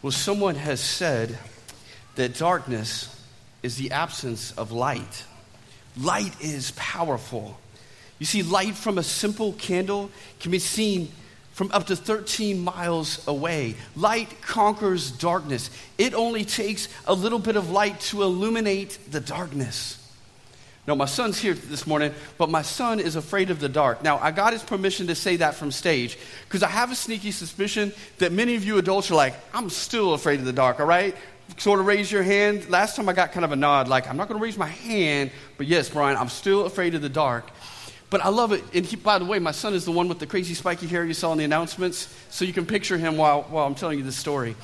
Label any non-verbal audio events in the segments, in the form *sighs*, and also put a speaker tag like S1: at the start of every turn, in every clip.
S1: Well, someone has said that darkness is the absence of light. Light is powerful. You see, light from a simple candle can be seen from up to 13 miles away. Light conquers darkness. It only takes a little bit of light to illuminate the darkness. No, my son's here this morning, but my son is afraid of the dark. Now, I got his permission to say that from stage because I have a sneaky suspicion that many of you adults are like, I'm still afraid of the dark, all right? Sort of raise your hand. Last time I got kind of a nod, like, I'm not going to raise my hand, but yes, Brian, I'm still afraid of the dark. But I love it. And he, by the way, my son is the one with the crazy spiky hair you saw in the announcements, so you can picture him while, while I'm telling you this story.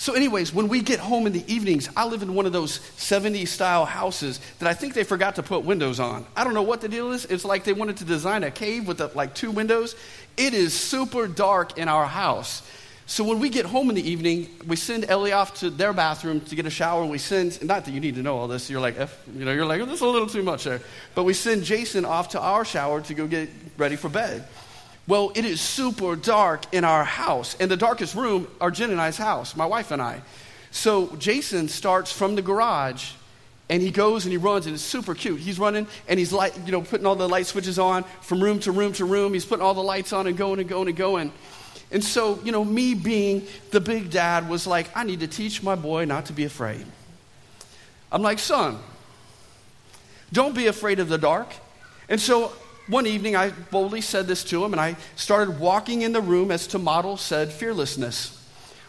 S1: So, anyways, when we get home in the evenings, I live in one of those 70s style houses that I think they forgot to put windows on. I don't know what the deal is. It's like they wanted to design a cave with a, like two windows. It is super dark in our house. So when we get home in the evening, we send Ellie off to their bathroom to get a shower. We send, not that you need to know all this, you're like, you know, you're like, oh, this is a little too much there. But we send Jason off to our shower to go get ready for bed. Well, it is super dark in our house. And the darkest room are Jen and I's house, my wife and I. So Jason starts from the garage and he goes and he runs and it's super cute. He's running and he's light, you know, putting all the light switches on from room to room to room. He's putting all the lights on and going and going and going. And so, you know, me being the big dad was like, I need to teach my boy not to be afraid. I'm like, son, don't be afraid of the dark. And so one evening, I boldly said this to him, and I started walking in the room as to model said fearlessness.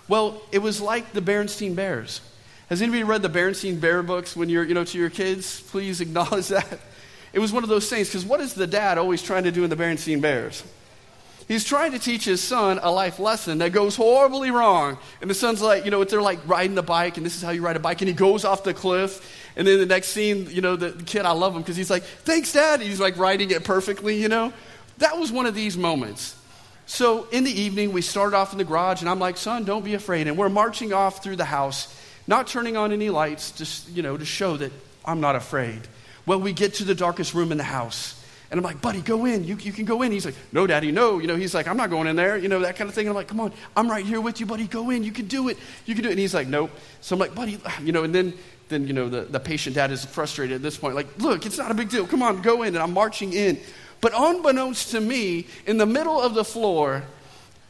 S1: Well, it was like the Berenstain Bears. Has anybody read the Berenstain Bear books when you're, you know, to your kids? Please *laughs* acknowledge that. It was one of those things, because what is the dad always trying to do in the Berenstain Bears? He's trying to teach his son a life lesson that goes horribly wrong. And the son's like, you know, they're like riding the bike, and this is how you ride a bike, and he goes off the cliff. And then the next scene, you know, the kid, I love him because he's like, thanks, Dad. He's like riding it perfectly, you know. That was one of these moments. So in the evening, we started off in the garage, and I'm like, son, don't be afraid. And we're marching off through the house, not turning on any lights, just, you know, to show that I'm not afraid. Well, we get to the darkest room in the house. And I'm like, buddy, go in. You, you can go in. He's like, no, daddy, no. You know, he's like, I'm not going in there. You know, that kind of thing. And I'm like, come on, I'm right here with you, buddy. Go in. You can do it. You can do it. And he's like, nope. So I'm like, buddy, *sighs* you know, and then, then you know, the, the patient dad is frustrated at this point. Like, look, it's not a big deal. Come on, go in. And I'm marching in. But unbeknownst to me, in the middle of the floor,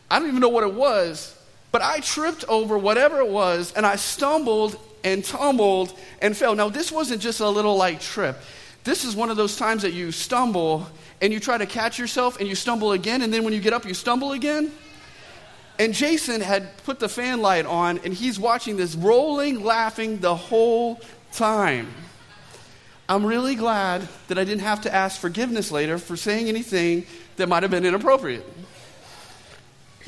S1: I don't even know what it was, but I tripped over whatever it was and I stumbled and tumbled and fell. Now, this wasn't just a little like trip. This is one of those times that you stumble and you try to catch yourself and you stumble again, and then when you get up, you stumble again. And Jason had put the fan light on, and he's watching this rolling, laughing the whole time. I'm really glad that I didn't have to ask forgiveness later for saying anything that might have been inappropriate.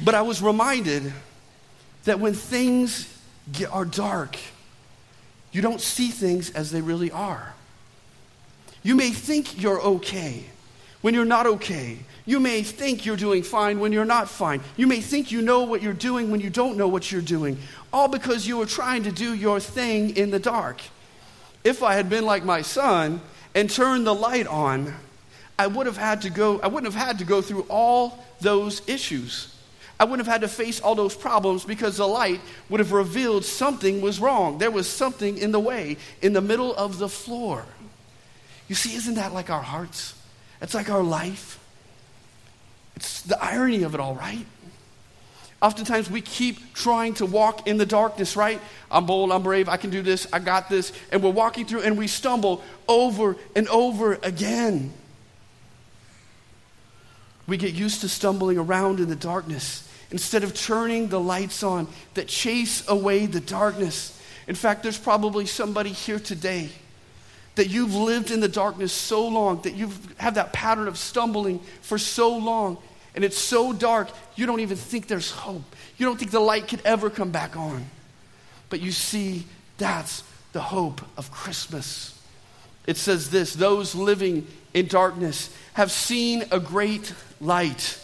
S1: But I was reminded that when things get, are dark, you don't see things as they really are. You may think you're okay when you're not okay. You may think you're doing fine when you're not fine. You may think you know what you're doing when you don't know what you're doing, all because you were trying to do your thing in the dark. If I had been like my son and turned the light on, I would have had to go I wouldn't have had to go through all those issues. I wouldn't have had to face all those problems because the light would have revealed something was wrong. There was something in the way, in the middle of the floor. You see, isn't that like our hearts? It's like our life. It's the irony of it all, right? Oftentimes we keep trying to walk in the darkness, right? I'm bold, I'm brave, I can do this, I got this. And we're walking through and we stumble over and over again. We get used to stumbling around in the darkness instead of turning the lights on that chase away the darkness. In fact, there's probably somebody here today that you've lived in the darkness so long, that you've had that pattern of stumbling for so long, and it's so dark, you don't even think there's hope. You don't think the light could ever come back on. But you see, that's the hope of Christmas. It says this those living in darkness have seen a great light.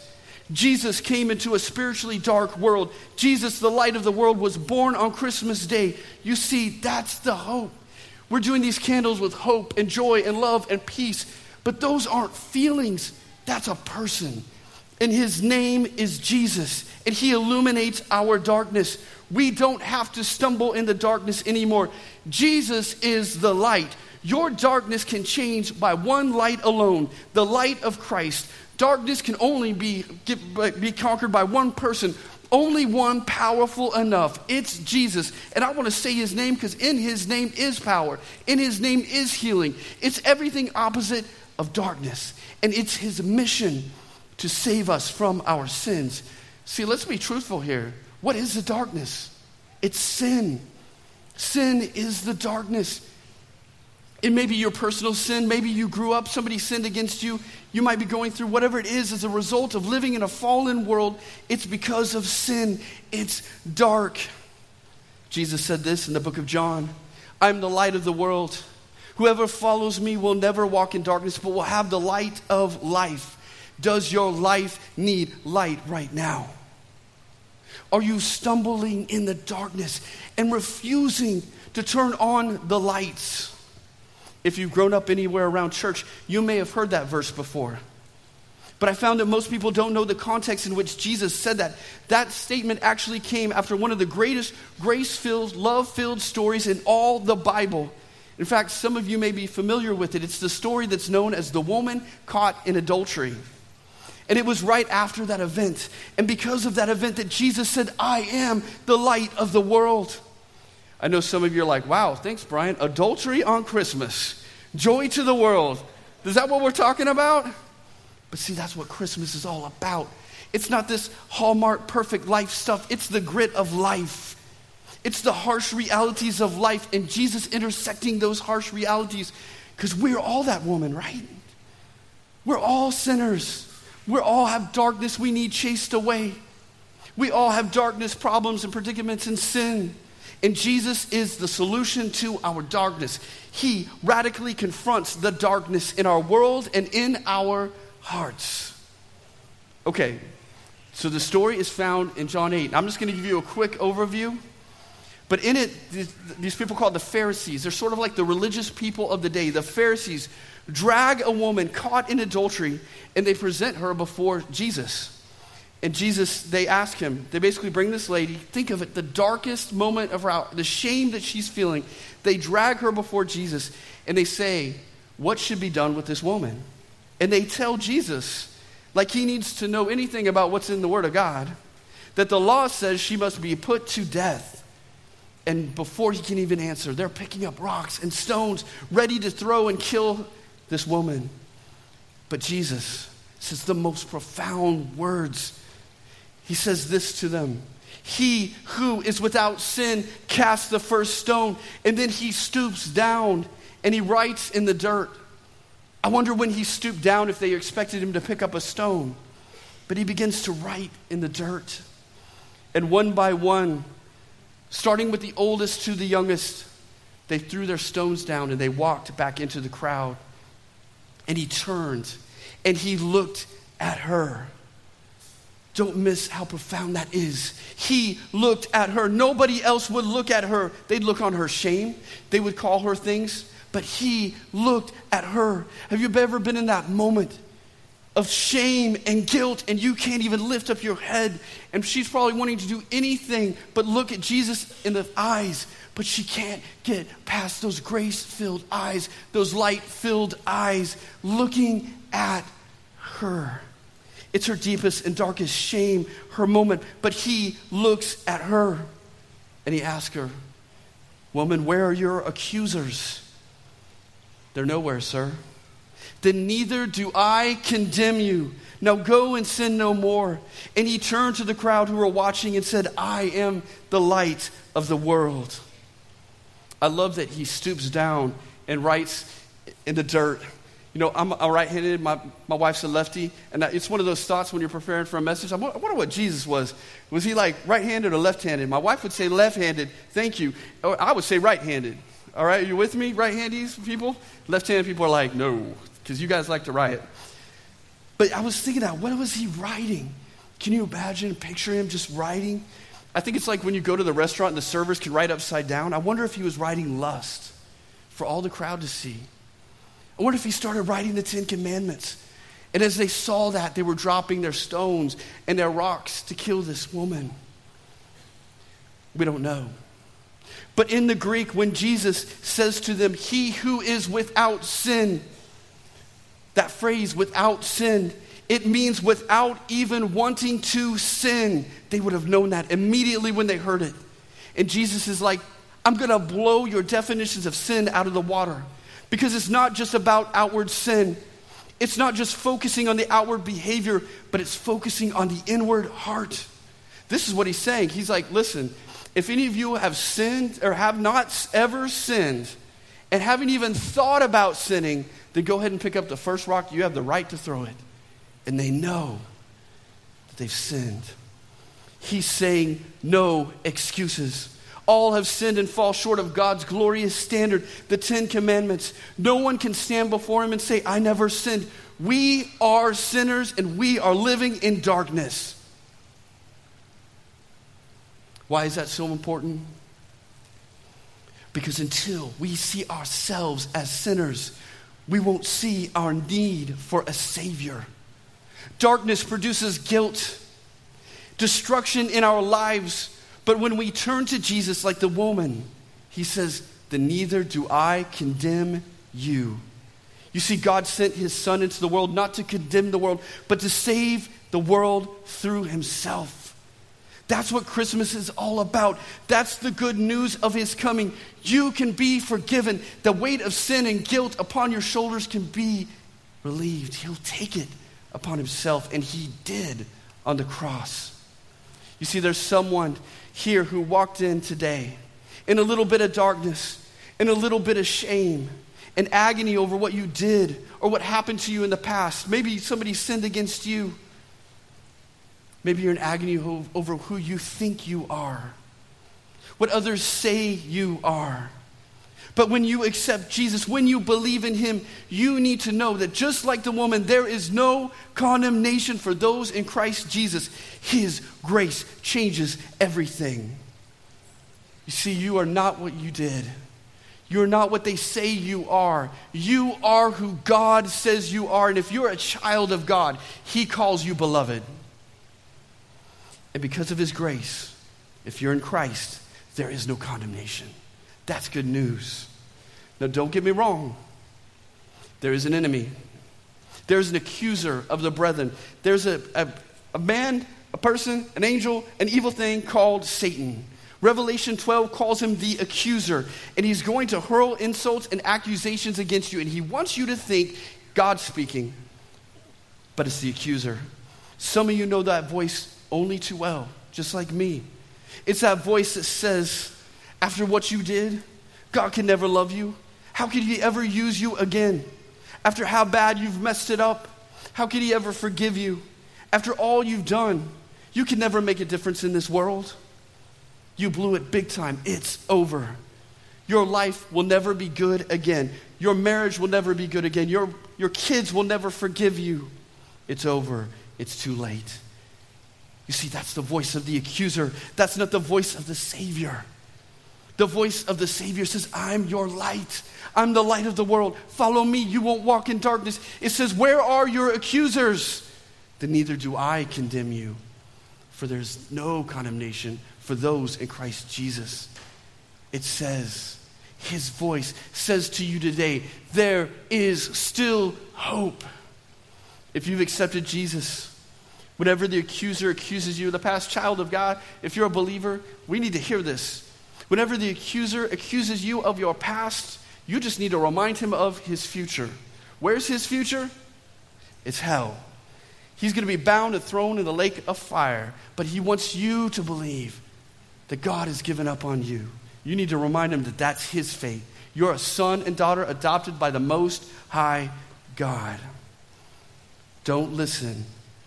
S1: Jesus came into a spiritually dark world. Jesus, the light of the world, was born on Christmas Day. You see, that's the hope. We're doing these candles with hope and joy and love and peace, but those aren't feelings. That's a person. And his name is Jesus, and he illuminates our darkness. We don't have to stumble in the darkness anymore. Jesus is the light. Your darkness can change by one light alone the light of Christ. Darkness can only be, get, be conquered by one person, only one powerful enough. It's Jesus. And I want to say his name because in his name is power, in his name is healing. It's everything opposite of darkness. And it's his mission to save us from our sins. See, let's be truthful here. What is the darkness? It's sin. Sin is the darkness. It may be your personal sin. Maybe you grew up, somebody sinned against you. You might be going through whatever it is as a result of living in a fallen world. It's because of sin. It's dark. Jesus said this in the book of John I'm the light of the world. Whoever follows me will never walk in darkness, but will have the light of life. Does your life need light right now? Are you stumbling in the darkness and refusing to turn on the lights? If you've grown up anywhere around church, you may have heard that verse before. But I found that most people don't know the context in which Jesus said that. That statement actually came after one of the greatest grace filled, love filled stories in all the Bible. In fact, some of you may be familiar with it. It's the story that's known as the woman caught in adultery. And it was right after that event. And because of that event that Jesus said, I am the light of the world. I know some of you are like, wow, thanks, Brian. Adultery on Christmas, joy to the world. Is that what we're talking about? But see, that's what Christmas is all about. It's not this hallmark perfect life stuff, it's the grit of life. It's the harsh realities of life, and Jesus intersecting those harsh realities because we're all that woman, right? We're all sinners. We all have darkness we need chased away. We all have darkness, problems, and predicaments and sin. And Jesus is the solution to our darkness. He radically confronts the darkness in our world and in our hearts. Okay, so the story is found in John 8. I'm just going to give you a quick overview. But in it, these people called the Pharisees, they're sort of like the religious people of the day. The Pharisees drag a woman caught in adultery and they present her before Jesus. And Jesus, they ask him, they basically bring this lady, think of it, the darkest moment of her, the shame that she's feeling. They drag her before Jesus and they say, What should be done with this woman? And they tell Jesus, like he needs to know anything about what's in the Word of God, that the law says she must be put to death. And before he can even answer, they're picking up rocks and stones, ready to throw and kill this woman. But Jesus says the most profound words. He says this to them He who is without sin casts the first stone. And then he stoops down and he writes in the dirt. I wonder when he stooped down if they expected him to pick up a stone. But he begins to write in the dirt. And one by one, starting with the oldest to the youngest, they threw their stones down and they walked back into the crowd. And he turned and he looked at her. Don't miss how profound that is. He looked at her. Nobody else would look at her. They'd look on her shame, they would call her things, but he looked at her. Have you ever been in that moment? Of shame and guilt, and you can't even lift up your head. And she's probably wanting to do anything but look at Jesus in the eyes but she can't get past those grace filled eyes, those light filled eyes looking at her. It's her deepest and darkest shame, her moment, but he looks at her and he asks her, Woman, where are your accusers? They're nowhere, sir. Then neither do I condemn you. Now go and sin no more. And he turned to the crowd who were watching and said, I am the light of the world. I love that he stoops down and writes in the dirt. You know, I'm a right handed, my, my wife's a lefty, and it's one of those thoughts when you're preparing for a message. I wonder what Jesus was. Was he like right handed or left handed? My wife would say left handed, thank you. Or I would say right handed. All right, are you with me, right handies people? Left handed people are like, no, because you guys like to write. But I was thinking that, what was he writing? Can you imagine, picture him just writing? I think it's like when you go to the restaurant and the servers can write upside down. I wonder if he was writing lust for all the crowd to see. I wonder if he started writing the Ten Commandments And as they saw that, they were dropping their stones and their rocks to kill this woman. We don't know. But in the Greek, when Jesus says to them, He who is without sin, that phrase, without sin, it means without even wanting to sin. They would have known that immediately when they heard it. And Jesus is like, I'm going to blow your definitions of sin out of the water because it's not just about outward sin. It's not just focusing on the outward behavior, but it's focusing on the inward heart. This is what he's saying. He's like, listen, if any of you have sinned or have not ever sinned and haven't even thought about sinning, then go ahead and pick up the first rock. You have the right to throw it. And they know that they've sinned. He's saying, no excuses. All have sinned and fall short of God's glorious standard, the Ten Commandments. No one can stand before Him and say, I never sinned. We are sinners and we are living in darkness. Why is that so important? Because until we see ourselves as sinners, we won't see our need for a Savior. Darkness produces guilt, destruction in our lives but when we turn to Jesus like the woman, he says, Then neither do I condemn you. You see, God sent his son into the world not to condemn the world, but to save the world through himself. That's what Christmas is all about. That's the good news of his coming. You can be forgiven. The weight of sin and guilt upon your shoulders can be relieved. He'll take it upon himself, and he did on the cross. You see, there's someone here who walked in today in a little bit of darkness, in a little bit of shame, and agony over what you did or what happened to you in the past. Maybe somebody sinned against you. Maybe you're in agony over who you think you are, what others say you are. But when you accept Jesus, when you believe in Him, you need to know that just like the woman, there is no condemnation for those in Christ Jesus. His grace changes everything. You see, you are not what you did. You're not what they say you are. You are who God says you are. And if you're a child of God, He calls you beloved. And because of His grace, if you're in Christ, there is no condemnation. That's good news. Now, don't get me wrong. There is an enemy, there's an accuser of the brethren. There's a, a, a man, a person, an angel, an evil thing called Satan. Revelation 12 calls him the accuser, and he's going to hurl insults and accusations against you, and he wants you to think God's speaking, but it's the accuser. Some of you know that voice only too well, just like me. It's that voice that says, after what you did, God can never love you. How could he ever use you again? After how bad you've messed it up, how could he ever forgive you? After all you've done, you can never make a difference in this world. You blew it big time. It's over. Your life will never be good again. Your marriage will never be good again. Your, your kids will never forgive you. It's over. It's too late. You see, that's the voice of the accuser. That's not the voice of the Savior. The voice of the Savior says, I'm your light. I'm the light of the world. Follow me. You won't walk in darkness. It says, Where are your accusers? Then neither do I condemn you. For there's no condemnation for those in Christ Jesus. It says, His voice says to you today, There is still hope. If you've accepted Jesus, whenever the accuser accuses you, of the past child of God, if you're a believer, we need to hear this. Whenever the accuser accuses you of your past, you just need to remind him of his future. Where's his future? It's hell. He's going to be bound and thrown in the lake of fire, but he wants you to believe that God has given up on you. You need to remind him that that's his fate. You're a son and daughter adopted by the Most High God. Don't listen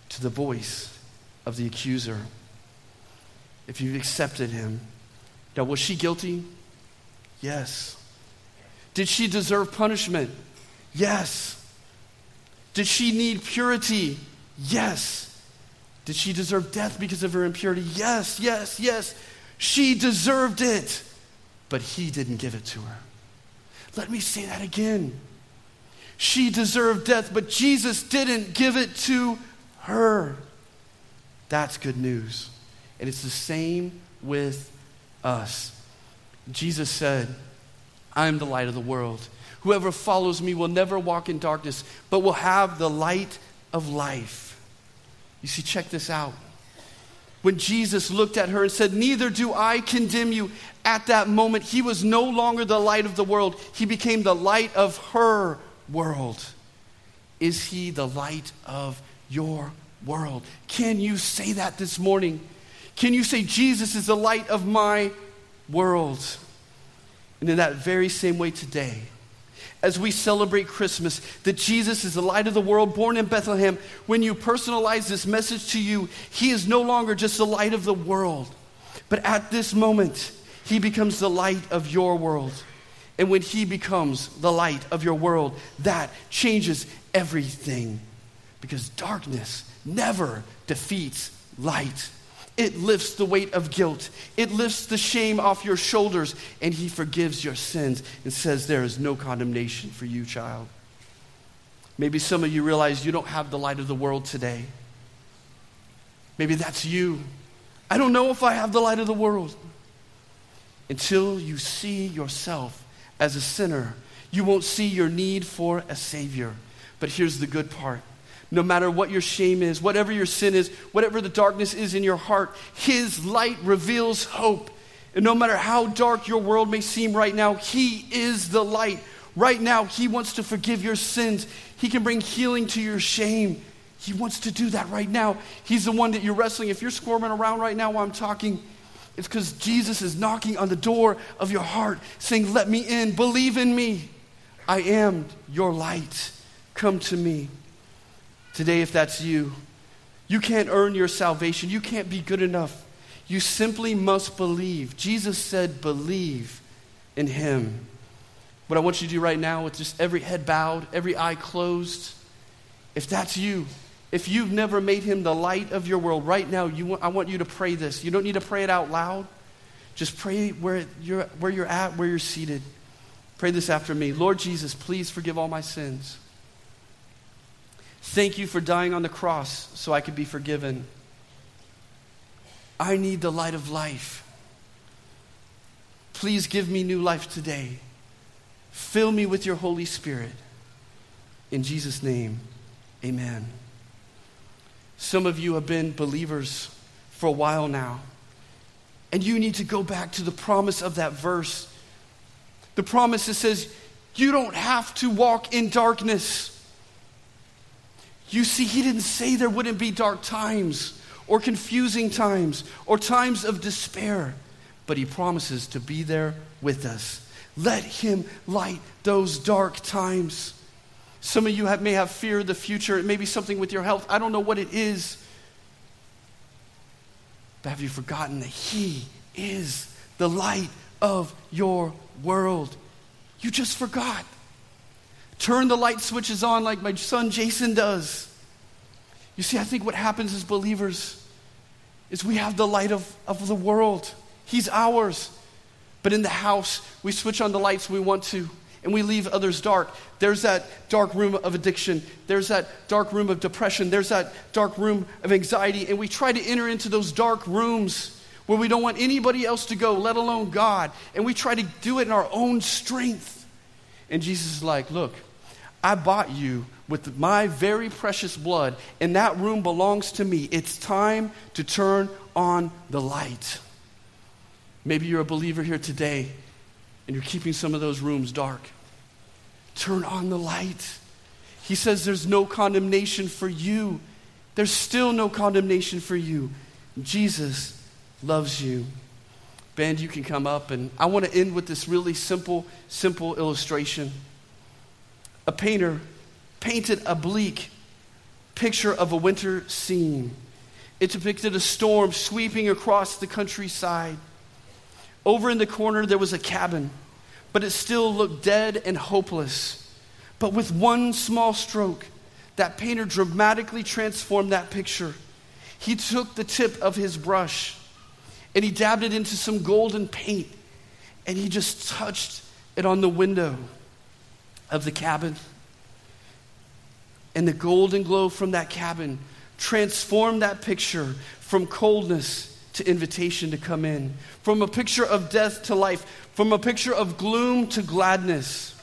S1: to the voice of the accuser. If you've accepted him, now, was she guilty? Yes. Did she deserve punishment? Yes. Did she need purity? Yes. Did she deserve death because of her impurity? Yes, yes, yes. She deserved it, but he didn't give it to her. Let me say that again. She deserved death, but Jesus didn't give it to her. That's good news. And it's the same with us. Jesus said, I am the light of the world. Whoever follows me will never walk in darkness, but will have the light of life. You see, check this out. When Jesus looked at her and said, Neither do I condemn you, at that moment, he was no longer the light of the world. He became the light of her world. Is he the light of your world? Can you say that this morning? Can you say, Jesus is the light of my world? And in that very same way today, as we celebrate Christmas, that Jesus is the light of the world, born in Bethlehem, when you personalize this message to you, He is no longer just the light of the world, but at this moment, He becomes the light of your world. And when He becomes the light of your world, that changes everything because darkness never defeats light. It lifts the weight of guilt. It lifts the shame off your shoulders, and He forgives your sins and says, There is no condemnation for you, child. Maybe some of you realize you don't have the light of the world today. Maybe that's you. I don't know if I have the light of the world. Until you see yourself as a sinner, you won't see your need for a Savior. But here's the good part no matter what your shame is, whatever your sin is, whatever the darkness is in your heart, His light reveals hope. And no matter how dark your world may seem right now, He is the light. Right now, He wants to forgive your sins. He can bring healing to your shame. He wants to do that right now. He's the one that you're wrestling. If you're squirming around right now while I'm talking, it's because Jesus is knocking on the door of your heart, saying, Let me in, believe in me. I am your light. Come to me. Today, if that's you, you can't earn your salvation. You can't be good enough. You simply must believe. Jesus said, believe in him. What I want you to do right now, with just every head bowed, every eye closed, if that's you, if you've never made him the light of your world, right now, you, I want you to pray this. You don't need to pray it out loud. Just pray where you're, where you're at, where you're seated. Pray this after me. Lord Jesus, please forgive all my sins. Thank you for dying on the cross so I could be forgiven. I need the light of life. Please give me new life today. Fill me with your Holy Spirit. In Jesus' name, amen. Some of you have been believers for a while now, and you need to go back to the promise of that verse. The promise that says, You don't have to walk in darkness. You see, he didn't say there wouldn't be dark times or confusing times or times of despair, but he promises to be there with us. Let him light those dark times. Some of you have, may have fear of the future. It may be something with your health. I don't know what it is. But have you forgotten that he is the light of your world? You just forgot. Turn the light switches on like my son Jason does. You see, I think what happens as believers is we have the light of, of the world. He's ours. But in the house, we switch on the lights we want to and we leave others dark. There's that dark room of addiction. There's that dark room of depression. There's that dark room of anxiety. And we try to enter into those dark rooms where we don't want anybody else to go, let alone God. And we try to do it in our own strength. And Jesus is like, Look, I bought you with my very precious blood, and that room belongs to me. It's time to turn on the light. Maybe you're a believer here today and you're keeping some of those rooms dark. Turn on the light. He says there's no condemnation for you. There's still no condemnation for you. Jesus loves you. Band, you can come up, and I want to end with this really simple, simple illustration a painter painted a bleak picture of a winter scene. It depicted a storm sweeping across the countryside. Over in the corner, there was a cabin, but it still looked dead and hopeless. But with one small stroke, that painter dramatically transformed that picture. He took the tip of his brush and he dabbed it into some golden paint and he just touched it on the window of the cabin. And the golden glow from that cabin transformed that picture from coldness to invitation to come in, from a picture of death to life, from a picture of gloom to gladness.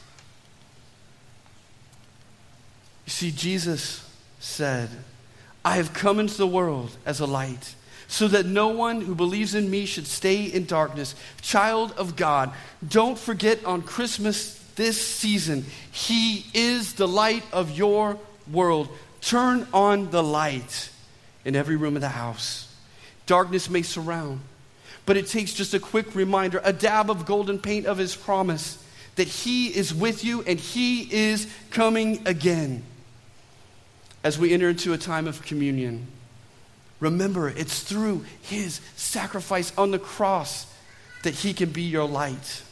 S1: You see, Jesus said, I have come into the world as a light so that no one who believes in me should stay in darkness. Child of God, don't forget on Christmas this season, He is the light of your world. Turn on the light in every room of the house. Darkness may surround, but it takes just a quick reminder, a dab of golden paint of His promise that He is with you and He is coming again. As we enter into a time of communion, remember it's through His sacrifice on the cross that He can be your light.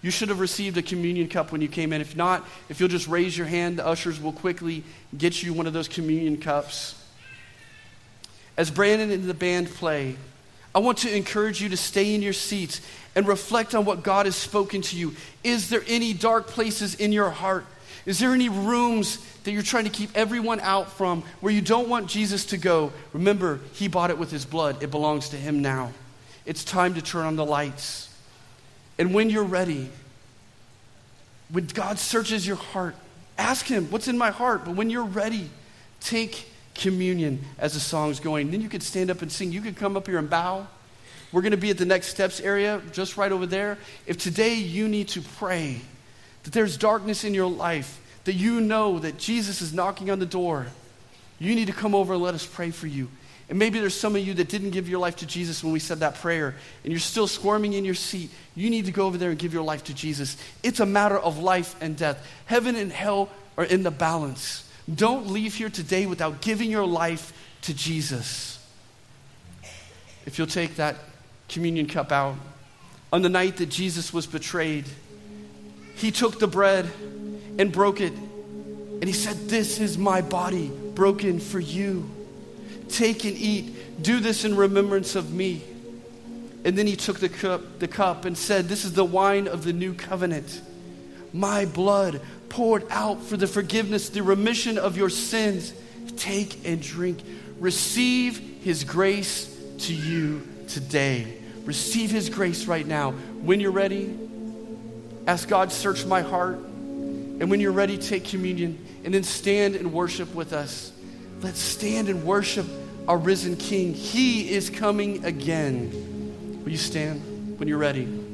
S1: You should have received a communion cup when you came in. If not, if you'll just raise your hand, the ushers will quickly get you one of those communion cups as Brandon and the band play, I want to encourage you to stay in your seats and reflect on what God has spoken to you. Is there any dark places in your heart? Is there any rooms that you're trying to keep everyone out from where you don't want Jesus to go? Remember, He bought it with His blood, it belongs to Him now. It's time to turn on the lights. And when you're ready, when God searches your heart, ask Him, What's in my heart? But when you're ready, take communion as the song's going. Then you could stand up and sing. You could come up here and bow. We're going to be at the next steps area, just right over there. If today you need to pray that there's darkness in your life, that you know that Jesus is knocking on the door, you need to come over and let us pray for you. And maybe there's some of you that didn't give your life to Jesus when we said that prayer, and you're still squirming in your seat. You need to go over there and give your life to Jesus. It's a matter of life and death. Heaven and hell are in the balance. Don't leave here today without giving your life to Jesus. If you'll take that communion cup out, on the night that Jesus was betrayed, he took the bread and broke it. And he said, This is my body broken for you. Take and eat. Do this in remembrance of me. And then he took the cup, the cup and said, This is the wine of the new covenant, my blood poured out for the forgiveness, the remission of your sins. Take and drink. Receive his grace to you today. Receive his grace right now. When you're ready, ask God, search my heart. And when you're ready, take communion and then stand and worship with us. Let's stand and worship our risen King. He is coming again. Will you stand when you're ready?